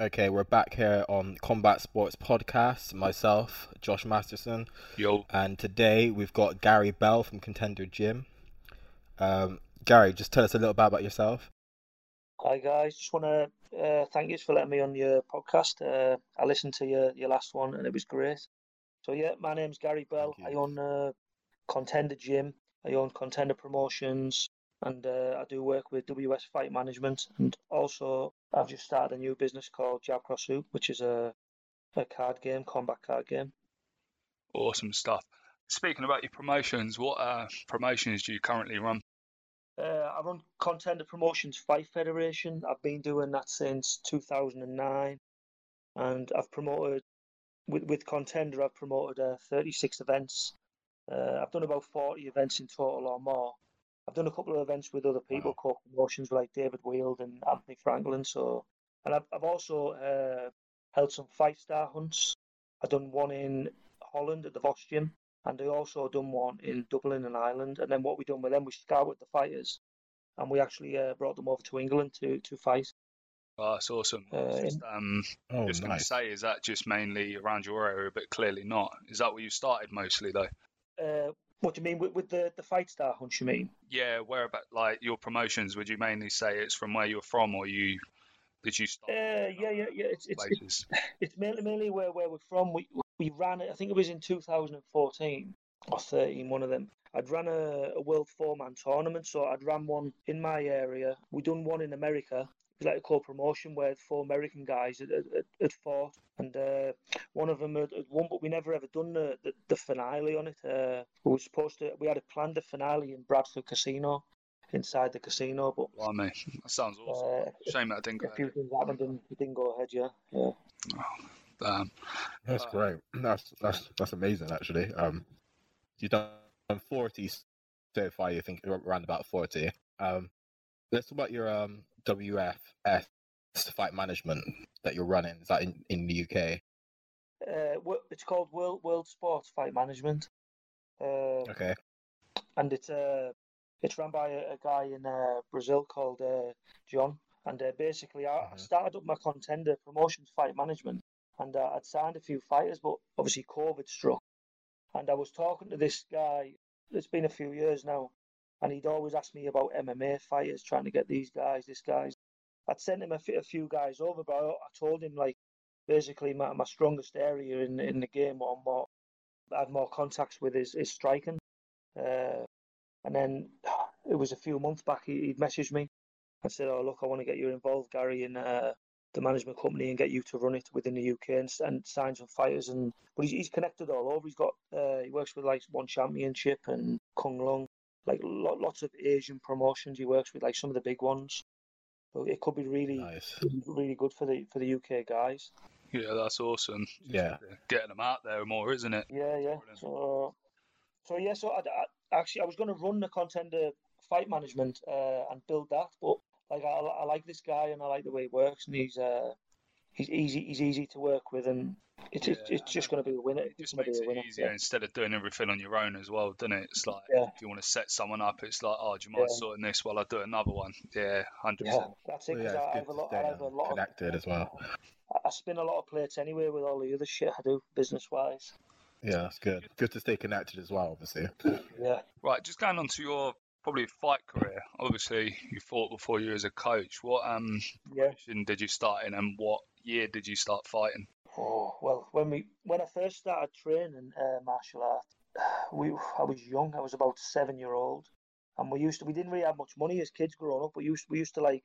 Okay, we're back here on Combat Sports Podcast. Myself, Josh Masterson. Yo. And today we've got Garry Bell from Contender Gym. Um, Garry, just tell us a little bit about yourself. Hi guys, just want to uh, thank you for letting me on your podcast. Uh, I listened to your, your last one and it was great. So yeah, my name's Garry Bell. I own uh, Contender Gym. I own Contender Promotions, and uh, I do work with WS Fight Management. And also, I've just started a new business called Jab Cross Hook, which is a a card game, combat card game. Awesome stuff. Speaking about your promotions, what uh, promotions do you currently run? Uh, I run Contender Promotions Fight Federation. I've been doing that since 2009, and I've promoted with with Contender. I've promoted uh, 36 events. Uh, I've done about 40 events in total or more. I've done a couple of events with other people, wow. promotions like David Wield and Anthony Franklin. So, and I've I've also uh, held some fight star hunts. I've done one in Holland at the Vos Gym and I also done one in Dublin and Ireland. And then what we done with them, we scouted the fighters, and we actually uh, brought them over to England to to fight. Oh, that's awesome. Uh, just, um, oh, just nice. going to say, is that just mainly around your area, but clearly not? Is that where you started mostly, though? Uh, what do you mean with, with the the fight star hunt? You mean? Yeah, where about like your promotions? Would you mainly say it's from where you're from, or you did you start? Uh, yeah, yeah, yeah. It's it's, it's, it's mainly mainly where where we're from. We we ran it. I think it was in 2014 or 13, one of them. I'd ran a, a world four man tournament, so I'd ran one in my area. We done one in America. It was like a co-promotion where four American guys had, had, had fought, and uh, one of them had, had, won, but we never ever done the, the, the finale on it. Uh, we were supposed to, we had a planned a finale in Bradford Casino, inside the casino, but. Well, mate, that sounds awesome. Uh, Shame that I didn't go. A few things happened and it didn't go ahead. Yeah, yeah. Oh. Um, that's uh, great. That's that's that's amazing. Actually, um, you've done forty so far. You think around about forty. Um, let's talk about your um WFS fight management that you're running. Is that in, in the UK? Uh, it's called World World Sports Fight Management. Uh, okay. And it's uh, it's run by a, a guy in uh, Brazil called uh, John. And uh, basically, I mm-hmm. started up my contender promotions fight management and uh, I'd signed a few fighters, but obviously COVID struck. And I was talking to this guy. It's been a few years now, and he'd always ask me about MMA fighters, trying to get these guys, this guys. I'd sent him a, a few guys over, but I, I told him like basically my, my strongest area in in the game, or more I had more contacts with is, is striking. Uh, and then it was a few months back he, he messaged me and said, "Oh look, I want to get you involved, Garry, in uh, the management company and get you to run it within the UK and, and sign some fighters. And but he's, he's connected all over. He's got uh, he works with like One Championship and Kunlun, like lots of Asian promotions. He works with like some of the big ones. So it could be really nice. really good for the for the UK guys. Yeah, that's awesome. Just yeah, getting them out there more, isn't it? Yeah, yeah. So, so yeah, so I, I, actually I was going to run the contender fight management uh, and build that, but like I, I like this guy and I like the way he works and he's uh he's easy he's easy to work with and it's yeah, it's, it's just going to be a winner. It's just makes it easier yeah. instead of doing everything on your own as well, doesn't it? It's like yeah. if you want to set someone up, it's like, oh, do you mind yeah. sorting this while I do another one? Yeah, hundred yeah, percent. That's it. Because I, have a lot. I have a lot connected of, as well. I spin a lot of plates anyway with all the other shit I do business wise. Yeah, that's good. Good to stay connected as well, obviously. Yeah. Right, just going on to your probably fight career. Obviously, you fought before you as a coach. What um yeah. did you start in, and what year did you start fighting? Oh well, when we when I first started training uh, martial art, we I was young. I was about seven year old, and we used to we didn't really have much money as kids growing up. We used we used to like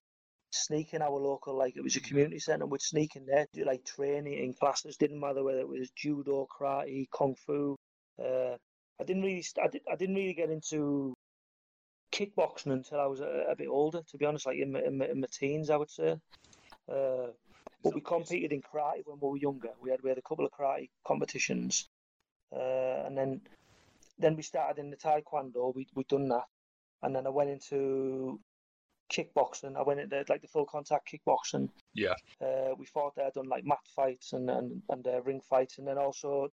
sneak in our local like it was a community centre. We'd sneak in there, do like training in classes. Didn't matter whether it was judo, karate, kung fu. Uh, I didn't really I, did, I didn't really get into kickboxing until I was a, a bit older, to be honest, like in my, in my, in my teens, I would say. Uh, but we competed in karate when we were younger. We had we had a couple of karate competitions, uh, and then then we started in the taekwondo. We we done that, and then I went into kickboxing. I went into like the full contact kickboxing. Yeah. Uh, we fought there, done like mat fights and and and uh, ring fights, and then also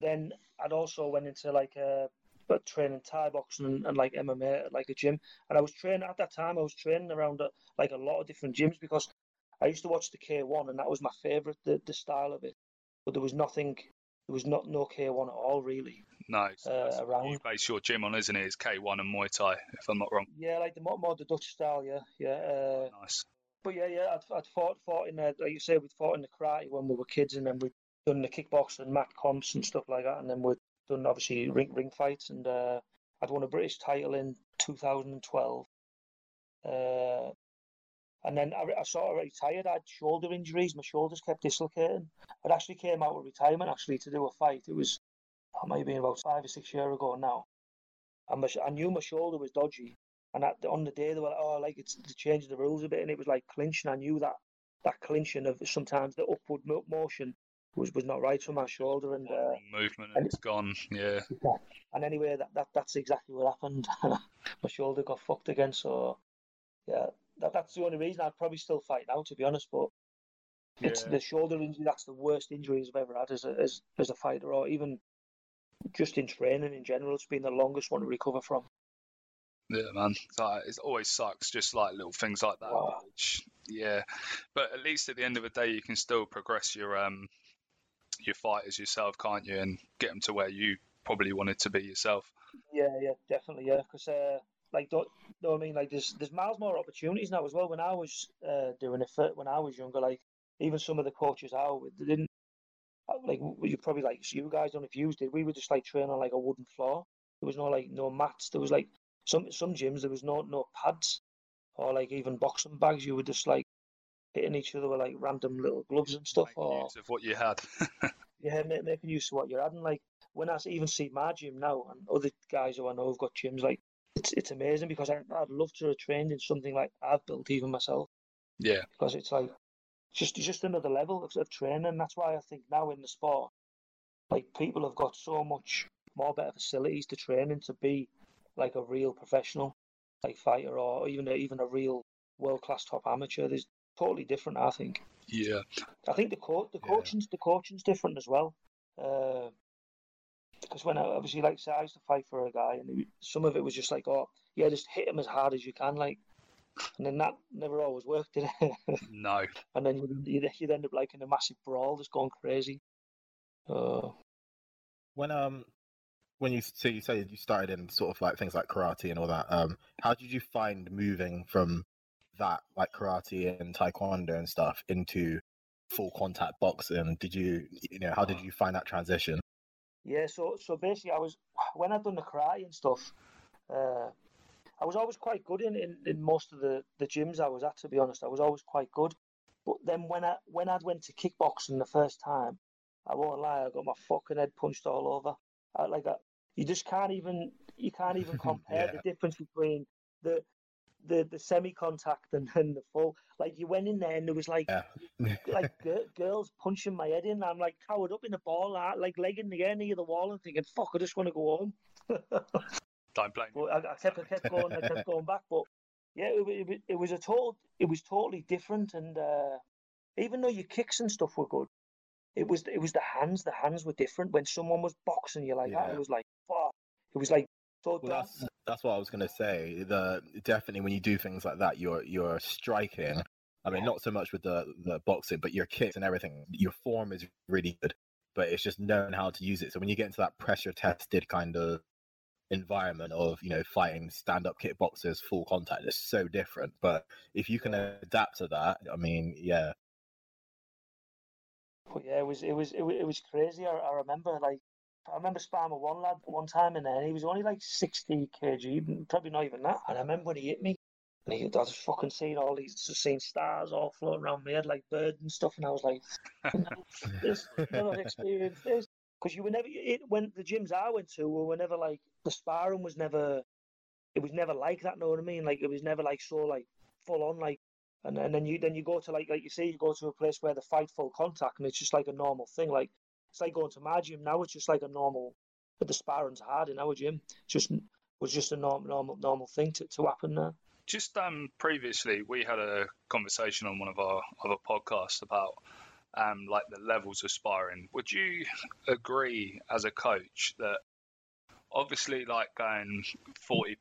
then I'd also went into like a uh, but training Thai boxing and, and, like MMA at like a gym. And I was training at that time. I was training around a, like a lot of different gyms because I used to watch the K1, and that was my favourite, the, the style of it. But there was nothing, there was not no K1 at all, really. No, uh, around. you base your gym on, isn't it? it? Is K1 and Muay Thai, if I'm not wrong. Yeah, like the more, more the Dutch style, yeah, yeah. Uh, nice. But yeah, yeah, I'd, I'd fought, fought in, the, like you say, we'd fought in the karate when we were kids, and then we'd done the kickboxing and mat comps and stuff like that, and then we'd done obviously ring ring fights, and uh, I'd won a British title in 2012. Uh, and then I, I sort of retired. I had shoulder injuries. My shoulders kept dislocating. I actually came out of retirement actually to do a fight. It was, that might have been about five or six years ago now. And my, I knew my shoulder was dodgy. And at, on the day they were like, oh, like it's to change the rules a bit, and it was like clinching. I knew that that clinching of sometimes the upward motion was, was not right for my shoulder and uh, movement and it's gone yeah and anyway that, that that's exactly what happened my shoulder got fucked again so yeah that, that's the only reason I'd probably still fight now to be honest but yeah. it's the shoulder injury that's the worst injuries I've ever had as a, as, as a fighter or even just in training in general it's been the longest one to recover from yeah, man. It always sucks, just like little things like that. Oh. Which, yeah, but at least at the end of the day, you can still progress your um your fighters yourself, can't you, and get them to where you probably wanted to be yourself. Yeah, yeah, definitely, yeah. Because uh, like, don't, don't I mean like there's there's miles more opportunities now as well. When I was uh, doing it for, when I was younger, like even some of the coaches out they didn't like you probably like you guys don't if you did. We were just like training on like a wooden floor. There was no like no mats. There was like some some gyms there was no no pads or like even boxing bags. You were just like hitting each other with like random little gloves and stuff. Making or use of what you had. yeah, making use of what you're having. Like when I even see my gym now and other guys who I know have got gyms, like it's it's amazing because I, I'd love to have trained in something like I've built even myself. Yeah. Because it's like just just another level of, of training. That's why I think now in the sport, like people have got so much more better facilities to train in to be like a real professional, like fighter or even a, even a real world class top amateur. There's totally different. I think. Yeah. I think the coach, the coaching's yeah. the coaching's different as well. Uh, because when I obviously like say I used to fight for a guy, and it, some of it was just like, oh yeah, just hit him as hard as you can, like, and then that never always worked, did it? no. And then you'd, you'd, you'd end up like in a massive brawl, just going crazy. Uh, when um when you so you say you started in sort of like things like karate and all that, um, how did you find moving from that like karate and taekwondo and stuff into full contact boxing did you you know how did you find that transition yeah so so basically i was when i'd done the karate and stuff uh i was always quite good in, in in most of the the gyms i was at to be honest. I was always quite good. But then when i when i went to kickboxing the first time i won't lie i got my fucking head punched all over. I, like I, you just can't even you can't even compare yeah. the difference between the the the semi contact and then the full. Like you went in there and there was like yeah. like g- girls punching my head in. I'm like cowered up in the ball, like leg in the air near the wall, and thinking, "Fuck, I just want to go home." Don't blame. But I, I, kept I kept going, I kept going back. But yeah, it, it, it was a total, it was totally different. And uh, even though your kicks and stuff were good, it was it was the hands. The hands were different. When someone was boxing you like yeah. that, it was like fuck. It was like so well, that's that's what I was gonna say. The definitely when you do things like that, you're you're striking. I mean, not so much with the the boxing, but your kicks and everything. Your form is really good, but it's just knowing how to use it. So when you get into that pressure tested kind of environment of you know fighting stand up kickboxers, full contact, it's so different. But if you can adapt to that, I mean, yeah. But yeah, it was it was it was, it was crazy. I, I remember like I remember sparring with one lad one time, and then he was only like 60 kg, probably not even that. And I remember when he hit me, and he, I was fucking seeing all these, just seeing stars all floating around my head like birds and stuff, and I was like, this, never experienced this. Because you were never, it, when the gyms I went to we were never like, the sparring was never, it was never like that, know what I mean? Like, it was never like so, like, full on, like, and, and then you then you go to like like you say you go to a place where the fight full contact and it's just like a normal thing like it's like going to my gym now. It's just like a normal, but the sparring's hard in our gym. Just was just a normal, normal, normal thing to, to happen there. Just um, previously, we had a conversation on one of our other podcasts about um, like the levels of sparring. Would you agree as a coach that obviously like going 40%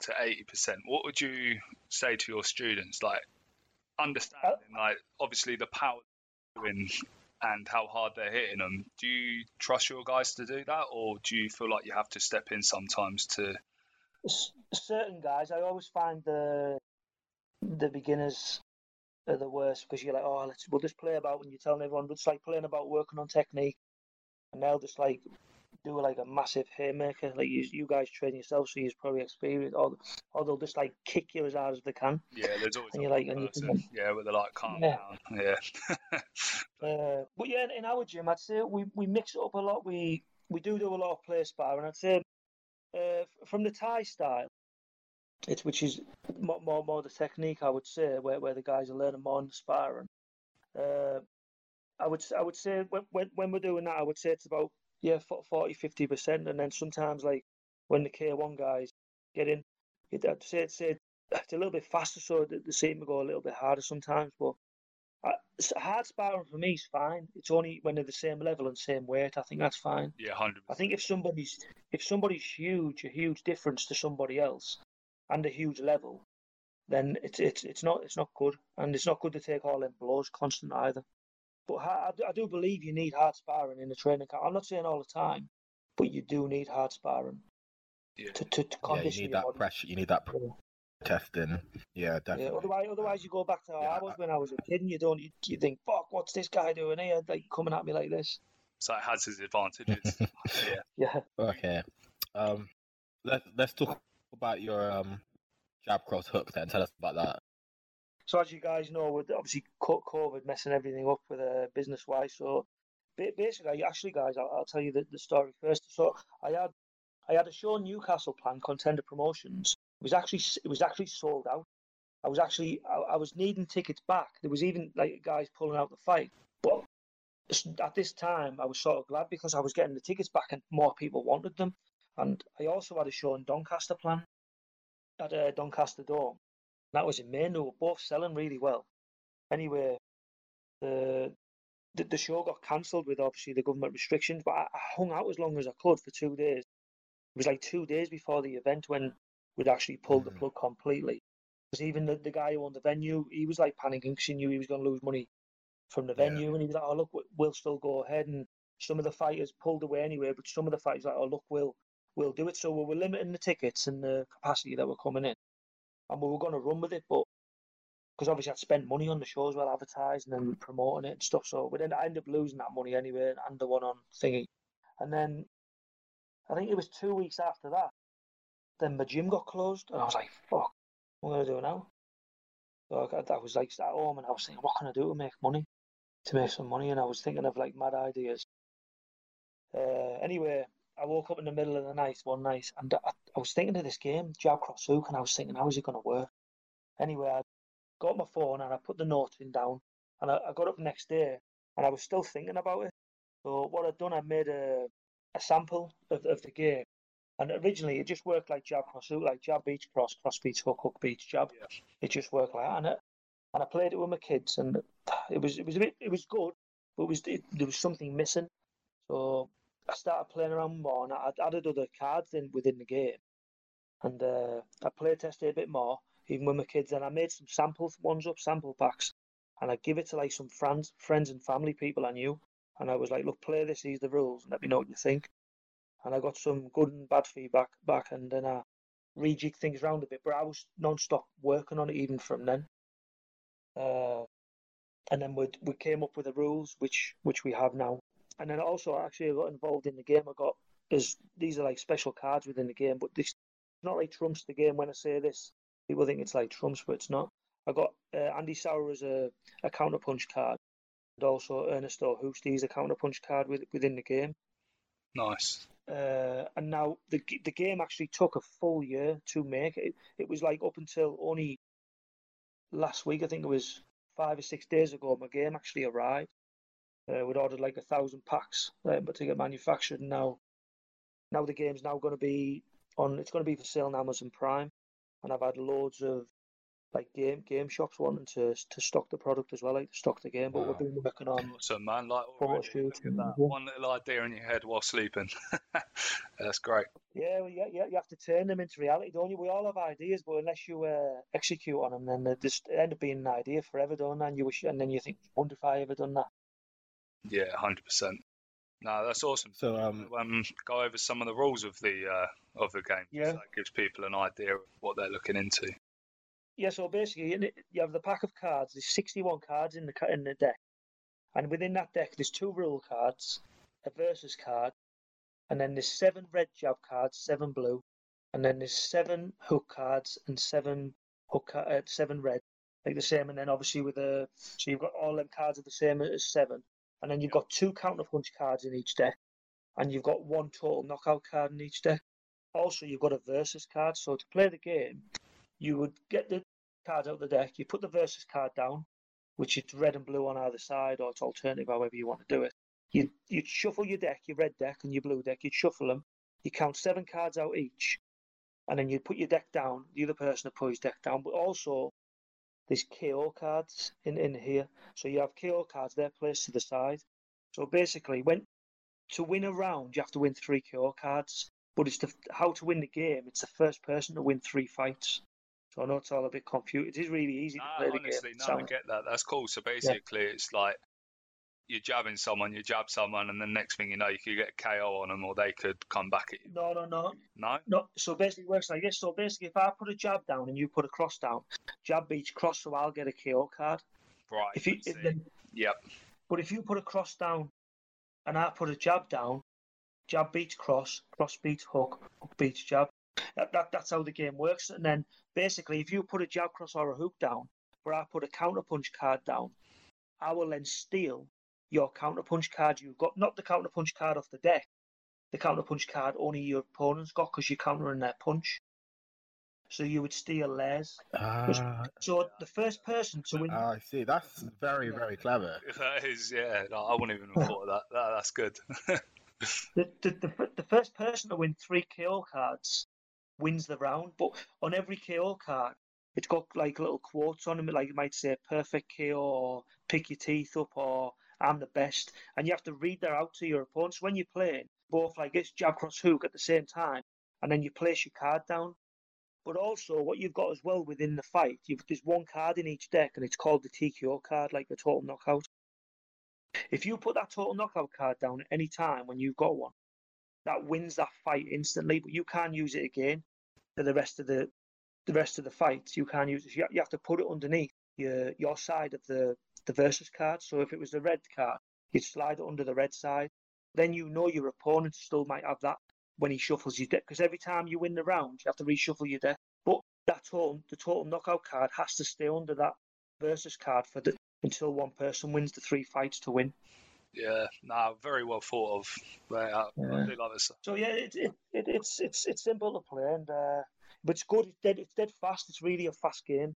to 80%, what would you say to your students? Like understanding like obviously the power doing and how hard they're hitting them. Do you trust your guys to do that, or do you feel like you have to step in sometimes to? Certain guys, I always find the the beginners are the worst because you're like, oh, let's we'll just play about when you're telling everyone, it's like playing about working on technique, and they'll just like do like a massive haymaker. Like you, you guys train yourself, so you're probably experienced, or, or they'll just like kick you as hard as they can. Yeah, there's always and you're like, and you yeah, with the like calm yeah. down, yeah. uh, but yeah, in our gym, I'd say we we mix it up a lot. We we do do a lot of play sparring. I'd say uh, from the Thai style, it's which is more, more more the technique. I would say where where the guys are learning more on the sparring. Uh, I would I would say when, when when we're doing that, I would say it's about yeah, 40, 50%. And then sometimes, like, when the K1 guys get in, I'd say it's, it's a little bit faster, so the, the seam will go a little bit harder sometimes. But I, hard sparring for me is fine. It's only when they're the same level and same weight. I think that's fine. Yeah, hundred. I think if somebody's if somebody's huge, a huge difference to somebody else, and a huge level, then it's it's it's not it's not good, and it's not good to take all them blows constant either. But I, I do believe you need hard sparring in the training camp. I'm not saying all the time, but you do need hard sparring yeah. to, to, to condition yeah, you need that body. pressure. You need that pr- testing. Yeah, definitely. Yeah, otherwise, otherwise you go back to how yeah, I was when I was a kid, and you don't. You, you think, "Fuck, what's this guy doing here? Like coming at me like this." So it has its advantages. yeah. Yeah. Okay. Um, let's let's talk about your um jab cross hook then. Tell us about that. So as you guys know, with obviously COVID messing everything up with uh, business wise. So basically, actually, guys, I'll, I'll tell you the, the story first. So I had I had a show Newcastle planned, Contender Promotions. It was actually it was actually sold out. I was actually I, I was needing tickets back. There was even like guys pulling out the fight, but at this time I was sort of glad because I was getting the tickets back and more people wanted them. And I also had a show in Doncaster planned at uh, Doncaster Dome, that was in May. They were both selling really well. Anyway, the the, the show got cancelled with obviously the government restrictions, but I, I, hung out as long as I could for two days. It was like two days before the event when we'd actually pulled mm-hmm. the plug completely. Because even the, the guy who owned the venue, he was like panicking because he knew he was going to lose money from the venue, yeah. and he was like, "Oh look, we'll still go ahead." And some of the fighters pulled away anyway, but some of the fighters like, "Oh look, we'll we'll do it." So we were limiting the tickets and the capacity that were coming in and we were going to run with it, but because obviously I'd spent money on the show as well, advertising and promoting it and stuff. So we then I ended up losing that money anyway, and the one on thingy. And then I think it was two weeks after that, then my gym got closed, and I was like, "Fuck, what am I gonna do now?" So I, I was like at home, and I was thinking, "What can I do to make money?" To make some money, and I was thinking of like mad ideas. Uh, anyway, I woke up in the middle of the night one night and I, I was thinking of this game, Jab Cross Hook, and I was thinking, how is it going to work? Anyway, I got my phone and I put the note in down and I, I got up next day and I was still thinking about it. So what I'd done, I made a, a sample of, of the game. And originally it just worked like jab cross hook, like jab Beach cross, cross beats hook, hook Beach jab. Yeah. It just worked like that. And, it, and I played it with my kids and it was it was a bit it was good, but it was it, there was something missing. So I started playing around more, and I added other cards in within the game, and uh, I play tested a bit more, even with my kids. And I made some sample ones up, sample packs, and I give it to like some friends, friends and family people I knew, and I was like, "Look, play this. These are the rules, and let me know what you think." And I got some good and bad feedback back, and then I rejig things around a bit. But I was non-stop working on it even from then. Uh, and then we we came up with the rules, which which we have now, and then also actually I got involved in the game. I got there's these are like special cards within the game, but this is not like trumps the game. When I say this, people think it's like trumps, but it's not. I got uh, Andy Souwer as a, a counter punch card, and also Ernesto Hoost, a counter punch card with, within the game. Nice. Uh, and now the the game actually took a full year to make. It, it was like up until only last week, I think it was five or six days ago, my game actually arrived. Uh, we'd ordered like a thousand packs, uh, but to get manufactured. Now, now the game's now going to be on. It's going to be for sale on Amazon Prime, and I've had loads of like game game shops wanting to to stock the product as well, like to stock the game. But Wow. we've been working on Awesome, man. Like already, shoot look at and- that. yeah. One little idea in your head while sleeping. That's great. yeah, well, yeah, yeah, you have to turn them into reality, don't you? We all have ideas, but unless you uh, execute on them, then they just end up being an idea forever, don't they? And you wish, and then you think, wonder if I ever done that. Yeah, hundred percent. No, that's awesome. So um, Um, go over some of the rules of the uh, of the game. Yeah. So gives people an idea of what they're looking into. Yeah, so basically, you have the pack of cards. There's 61 cards in the in the deck, and within that deck, there's two rule cards, a versus card, and then there's seven red jab cards, seven blue, and then there's seven hook cards and seven hook uh, seven red, like the same. And then obviously with the so you've got all them cards are the same as seven, and then you've got two counter punch cards in each deck, and you've got one total knockout card in each deck. Also, you've got a versus card. So to play the game, you would get the cards out of the deck, you put the versus card down, which is red and blue on either side, or it's alternative, however you want to do it. You'd, you'd shuffle your deck, your red deck and your blue deck, you'd shuffle them, you count seven cards out each, and then you'd put your deck down, the other person would put his deck down, but also there's KO cards in, in here. So you have KO cards, they're placed to the side. So basically, when to win a round, you have to win three KO cards. But it's the, how to win the game. It's the first person to win three fights. So I know it's all a bit confused. It is really easy to play the honestly, game. no, I get that. That's cool. So basically, it's like you're jabbing someone, you jab someone, and the next thing you know, you could get KO on them, or they could come back at you. No, no, no, No, no. So basically, it works like this. So basically, if I put a jab down and you put a cross down, jab beats cross, so I'll get a KO card. right. If you, if then, Yep. but if you put a cross down, and I put a jab down, jab beats cross, cross beats hook, hook beats jab. That, that that's how the game works. And then basically, if you put a jab cross or a hook down, where I put a counter punch card down, I will then steal your counter punch card you've got, not the counter punch card off the deck, the counter punch card only your opponent's got because you're countering their punch. So you would steal theirs. ah, So the first person to win. I see. That's very very clever. That is, yeah. No, I wouldn't even have thought of that. that that's good. the, the, the, the first person to win three KO cards wins the round. But on every KO card, it's got like little quotes on them, like it might say "perfect KO" or "pick your teeth up" or "I'm the best," and you have to read that out to your opponents when you're playing. Both like it's jab cross hook at the same time, and then you place your card down. But also, what you've got as well within the fight, there's one card in each deck, and it's called the TKO card, like the total knockout. If you put that total knockout card down at any time when you've got one, that wins that fight instantly. But you can't use it again for the rest of the the rest of the fight. You can't use it. You have to put it underneath your your side of the the versus card. So if it was the red card, you'd slide it under the red side. Then you know your opponent still might have that when he shuffles your deck. Because every time you win the round, you have to reshuffle your deck. But that total the total knockout card has to stay under that versus card for the until one person wins the three fights to win. yeah. No, very well thought of. Uh, I Yeah. do love this. So yeah, it, it, it it's it's it's simple to play and uh, but it's good. It's dead. It's dead fast. It's really a fast game.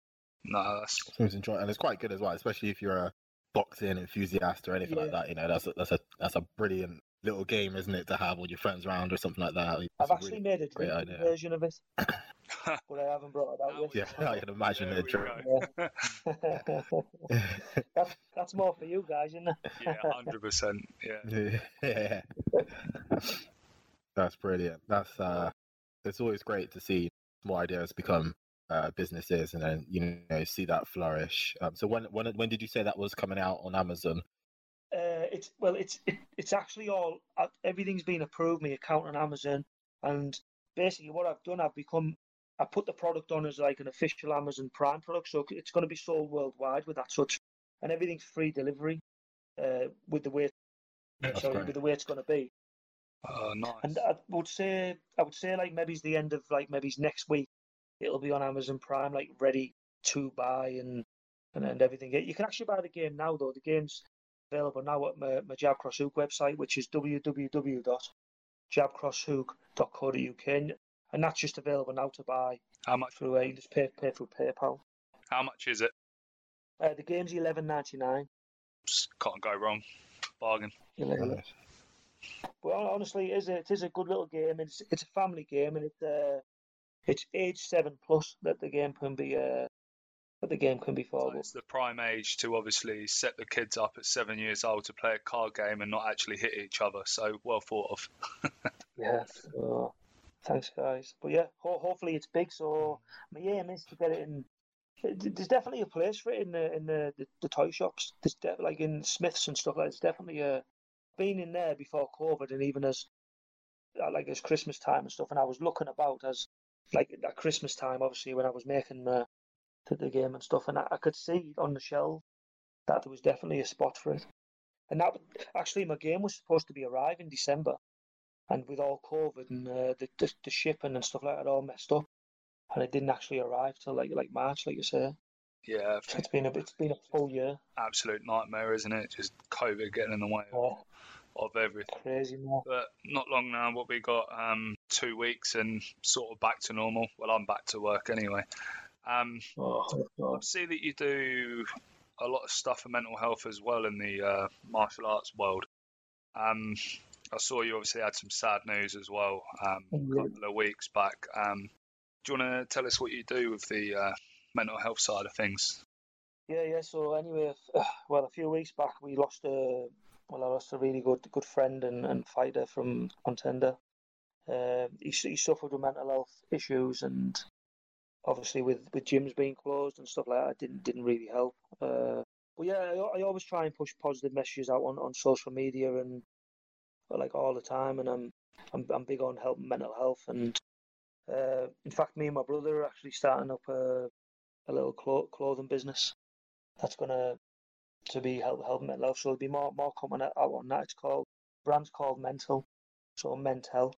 No, that's Seems enjoy, and it's quite good as well, especially if you're a boxing enthusiast or anything like that. You know, that's a, that's a that's a brilliant little game, isn't it, to have all your friends around or something like that. It's I've a actually really- made a great drinking idea. version of it, but I haven't brought it out yet. yeah, I can imagine There it. we Joe. go. that's that's more for you guys, isn't it? yeah, hundred percent. Yeah. yeah. That's brilliant. That's uh it's always great to see more ideas become uh businesses and then you know see that flourish. Um so when when when did you say that was coming out on Amazon? Uh, it's well, it's it, it's actually all uh, everything's been approved. My account on Amazon, and basically what I've done, I've become I put the product on as like an official Amazon Prime product, so it's going to be sold worldwide with that such, and everything's free delivery, uh, with the way That's sorry great. with the way it's going to be. Oh, nice. And I would say I would say like maybe it's the end of like maybe it's next week. It'll be on Amazon Prime, like ready to buy and and, and everything. You can actually buy the game now though. The game's available now at my, my Jab Cross Hook website, which is www.jabcrosshook.co.uk, and, and that's just available now to buy How much? through uh, you just pay pay through PayPal. How much is it? Uh, the game's eleven ninety nine. Just can't go wrong. Bargain. Nice. Well, honestly, it is a, it is a good little game. It's it's a family game, and it's uh, it's age seven plus that the game can be uh, that the game can be So for. it's the prime age to obviously set the kids up at seven years old to play a card game and not actually hit each other. So well thought of. Yeah. So, thanks, guys. But yeah, ho- hopefully it's big. So my aim is to get it in. There's definitely a place for it in the in the, the, the toy shops. There's de- like in Smiths and stuff like. That. It's definitely a been in there before COVID, and even as uh, like as Christmas time and stuff. And I was looking about as like at Christmas time, obviously when I was making the the, the game and stuff, and I, I could see on the shelf that there was definitely a spot for it. And that actually, my game was supposed to be arrive in December, and with all COVID and uh, the, the the shipping and stuff like that all messed up, and it didn't actually arrive till like like March, like you say. Yeah, So it's been a it's been a full year. absolute nightmare, isn't it? Just COVID getting in the way of, of everything. crazy man. But not long now. What we got? Um, two weeks and sort of back to normal. Well, I'm back to work anyway. Um, Oh, I see that you do a lot of stuff for mental health as well in the uh, martial arts world. Um, I saw you obviously had some sad news as well um, a couple of weeks back. Um, do you want to tell us what you do with the uh, mental health side of things? Yeah, yeah. So anyway, well, a few weeks back we lost a well, I lost a really good good friend and, and fighter from contender. Uh, he he suffered with mental health issues, and obviously with with gyms being closed and stuff like that, didn't didn't really help. Uh, but yeah, I, I always try and push positive messages out on, on social media and like all the time, and I'm I'm I'm big on helping mental health, and uh, in fact, me and my brother are actually starting up a a little clo- clothing business that's gonna to be help helping mental health. So there'll be more more coming out on that. It's called brand's called Mental, so Mental.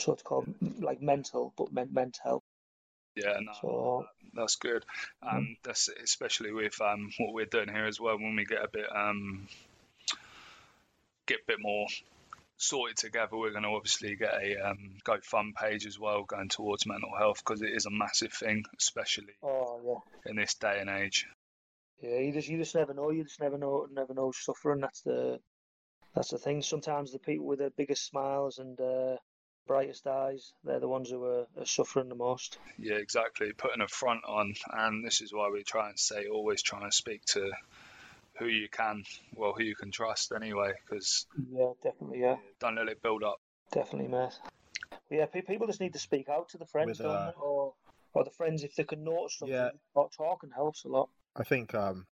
So it's called like mental, but men- mental. Yeah, no, So that's good. Um, that's especially with um, what we're doing here as well. When we get a bit um, get a bit more sorted together, we're going to obviously get a um, GoFund page as well going towards mental health because it is a massive thing, especially oh yeah, in this day and age. yeah. You just you just never know. You just never know. Never know suffering. That's the that's the thing. Sometimes the people with the biggest smiles and uh, brightest eyes, they're the ones who are, are suffering the most. Yeah, exactly. Putting a front on, and this is why we try and say always try and speak to who you can, well, who you can trust anyway, because Yeah, definitely. Yeah, don't let it build up. definitely, mate. But yeah, pe- people just need to speak out to the friends, With, don't uh, they? or or the friends if they can notice something. Yeah. Talk- Talking helps a lot. I think, um,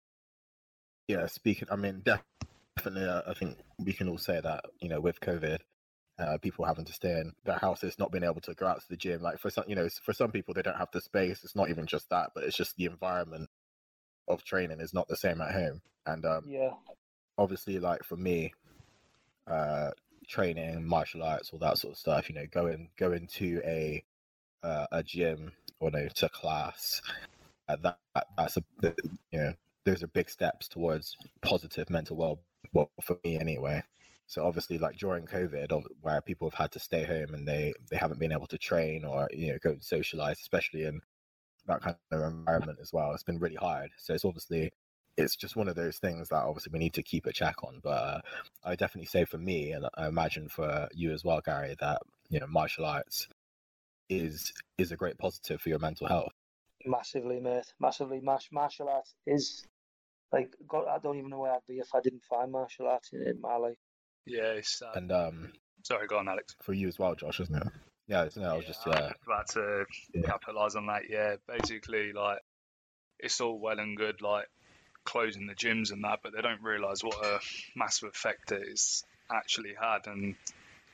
yeah, speaking, I mean, definitely, uh, I think we can all say that, you know, with COVID, uh, people having to stay in their houses, not being able to go out to the gym. Like for some, you know, for some people, they don't have the space. It's not even just that, but it's just the environment of training is not the same at home. And um, Yeah, obviously, like for me, uh, training, martial arts, all that sort of stuff, you know, going going to a uh, a gym or no, to class, uh, that, that that's a the- you know, those are big steps towards positive mental well, well for me anyway. So obviously, like during COVID, where people have had to stay home and they they haven't been able to train or you know go and socialize, especially in that kind of environment as well, it's been really hard. So it's obviously it's just one of those things that obviously we need to keep a check on. But uh, I definitely say for me, and I imagine for you as well, Garry, that you know martial arts is is a great positive for your mental health. massively, mate. Massively. Martial arts is like God. I don't even know where I'd be if I didn't find martial arts in my life. Yeah, it's, uh, And um, sorry, go on, Alex. for you as well, Josh, isn't it? Yeah, it's- no, I was just Yeah, I yeah, about to Yeah. capitalise on that. Yeah, basically, like it's all well and good, like closing the gyms and that, but they don't realise what a massive effect it's actually had, and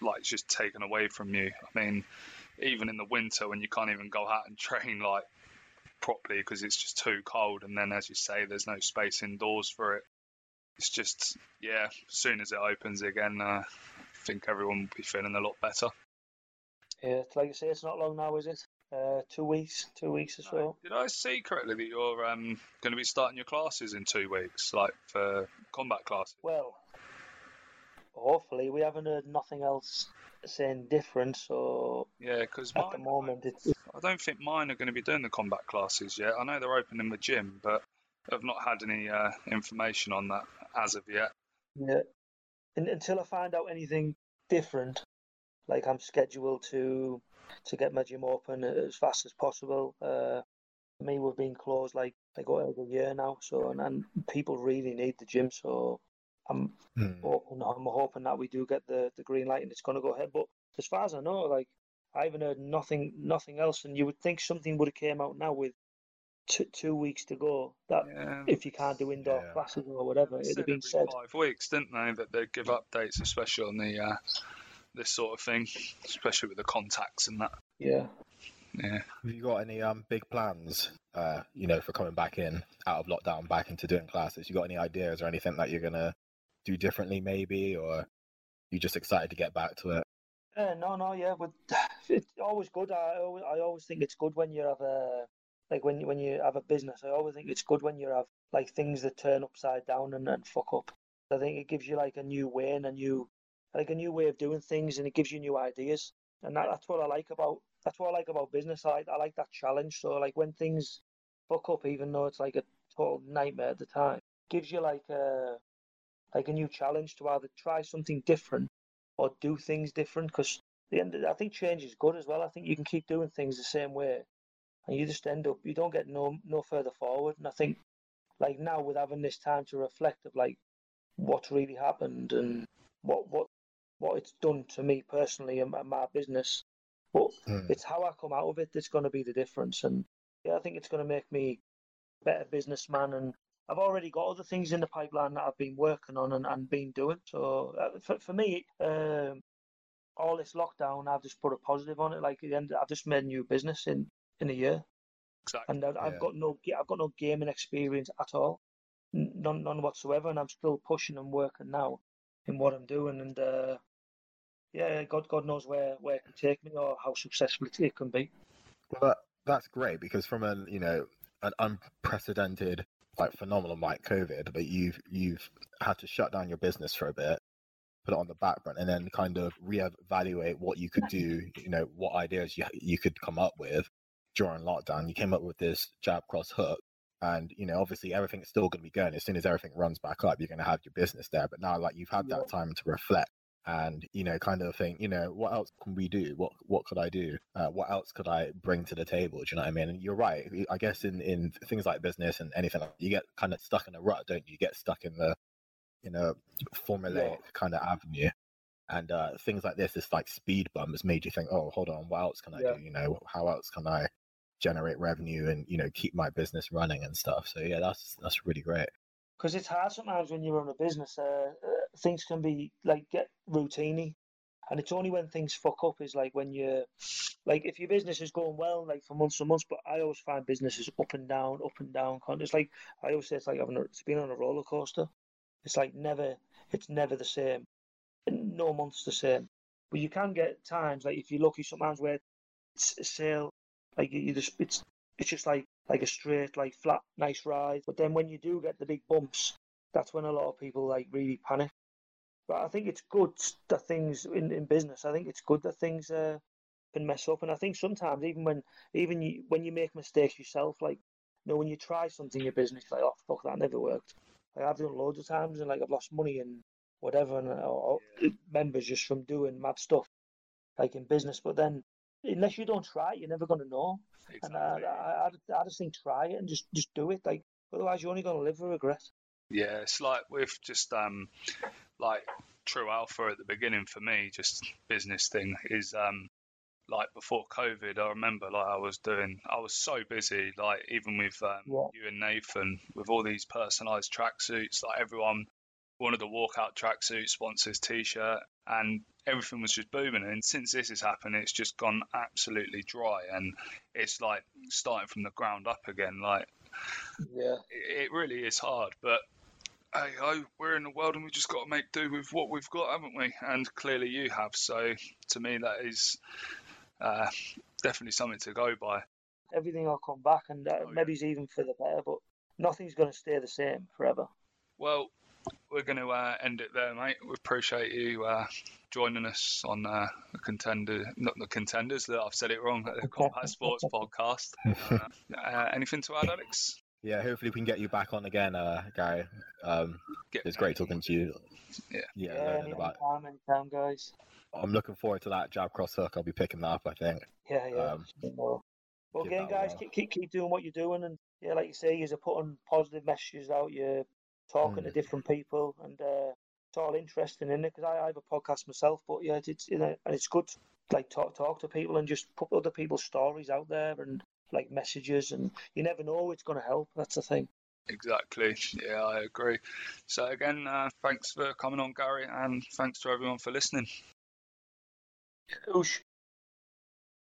like it's just taken away from you. I mean, even in the winter when you can't even go out and train like properly because it's just too cold, and then as you say, there's no space indoors for it. It's just yeah. As soon as it opens again, uh, I think everyone will be feeling a lot better. Yeah, it's like you say, it's not long now, is it? Uh, two weeks, two weeks as well. Did I see correctly that you're um, going to be starting your classes in two weeks, like for combat classes? Well, hopefully we haven't heard nothing else saying different. So Yeah, because at the moment, it's I don't think mine are going to be doing the combat classes yet. I know they're opening the gym, but I've not had any uh, information on that as of yet. yeah. Un until I find out anything different, like I'm scheduled to to get my gym open as fast as possible. Uh, me, we've been closed like they over a year now. So and, and people really need the gym. So I'm Hmm. hoping I'm hoping that we do get the, the green light and it's going to go ahead. But as far as I know, like I haven't heard nothing nothing else. And you would think something would have came out now with two, two weeks to go. That Yeah. if you can't do indoor Yeah. classes or whatever, it'd have been said. five weeks, didn't they? That they'd give updates, especially on the uh, this sort of thing, especially with the contacts and that. Yeah. Yeah. Have you got any um big plans? Uh, you know, for coming back in out of lockdown, back into doing classes. You got any ideas or anything that you're gonna do differently, maybe, or you just excited to get back to it? Uh, no, no, yeah, but it's always good. I always, I always think it's good when you have a like when you, when you have a business. I always think it's good when you have like things that turn upside down and, and fuck up. I think it gives you like a new way and a new like a new way of doing things, and it gives you new ideas. And that, that's what I like about that's what I like about business. I like I like that challenge. So like when things fuck up, even though it's like a total nightmare at the time, gives you like a like a new challenge to either try something different or do things different because the end I think change is good as well. I think you can keep doing things the same way and you just end up you don't get no no further forward. And I think like now with having this time to reflect of like what's really happened and what what what it's done to me personally and, and my business. But Hmm. it's how I come out of it that's going to be the difference. And yeah, I think it's going to make me a better businessman. And I've already got other things in the pipeline that I've been working on and, and been doing. So uh, for, for me, um, all this lockdown, I've just put a positive on it. Like at the end, I've just made new business in, in a year, Exactly. and I've, I've Yeah. got no I've got no gaming experience at all, none none whatsoever. And I'm still pushing and working now in what I'm doing. And uh, yeah, God God knows where where it can take me or how successful it, it can be. Well, that, that's great because from an you know an unprecedented like phenomenon like COVID, but you've you've had to shut down your business for a bit, put it on the back burner, and then kind of reevaluate what you could do. You know what ideas you you could come up with during lockdown. You came up with this jab cross hook. And you know, obviously, everything's still going to be going. As soon as everything runs back up, you're going to have your business there. But now, like, you've had that time to reflect and you know kind of think you know what else can we do what what could i do uh, what else could i bring to the table do you know what i mean and you're right i guess in in things like business and anything like you get kind of stuck in a rut don't you you get stuck in the you know formulaic kind of avenue and uh things like this this like speed bumps made you think oh hold on what else can i Yeah. do you know how else can i generate revenue and you know keep my business running and stuff so yeah that's that's really great because it's hard sometimes when you run a business. Uh, uh, things can be like get routiney, and it's only when things fuck up is like when you're like if your business is going well, like for months and months. But I always find businesses up and down, up and down. It's like I always say, it's like having a, it's been on a roller coaster. It's like never, it's never the same. No month's the same. But you can get times like if you're lucky, sometimes where sale, like you just it's it's just like like a straight, like flat, nice ride. But then when you do get the big bumps, that's when a lot of people like really panic. But I think it's good that things in, in business. I think it's good that things uh, can mess up, and I think sometimes even when even you, when you make mistakes yourself, like you know when you try something in your business, like oh fuck that never worked. Like I've done loads of times, and like I've lost money and whatever, and or, or members just from doing mad stuff, like in business. But then unless you don't try, you're never going to know. And Exactly. I, I, I just think try it and just, just do it. Like otherwise, you're only going to live with regret. Yeah, it's like with just um like True Alpha at the beginning for me, just business thing is um like before COVID, I remember like I was doing, I was so busy, like even with um, you and Nathan, with all these personalized tracksuits, like everyone wanted the walkout tracksuits, wants his t-shirt, and everything was just booming. And since this has happened, it's just gone absolutely dry, and it's like starting from the ground up again. Like Yeah. it it really is hard, but hey ho, we're in the world and we just got to make do with what we've got, haven't we? And clearly you have. So to me, that is uh, definitely something to go by. Everything will come back, and uh, Oh, maybe it's even for the better. But nothing's going to stay the same forever. Well, we're going to uh, end it there, mate. We appreciate you uh, joining us on uh, the contender, not the contenders. That I've said it wrong. The Combat Sports Podcast. Uh, uh, anything to add, Alex? yeah hopefully we can get you back on again uh garry um Get it's great talking to you Yeah. yeah, Yeah, learning about anytime, anytime, guys. i'm looking forward to that jab cross hook i'll be picking that up i think Yeah, yeah. Um, Well, again, guys, keep, keep keep doing what you're doing, and yeah, like you say, you're putting positive messages out. You're talking mm. to different people, and uh, it's all interesting in it. Because I, I, have a podcast myself, but yeah, it's you know, and it's good to, like talk talk to people and just put other people's stories out there and like messages, and you never know it's going to help. That's the thing. Exactly. Yeah, I agree. So again, uh, thanks for coming on, Garry, and thanks to everyone for listening. Oosh.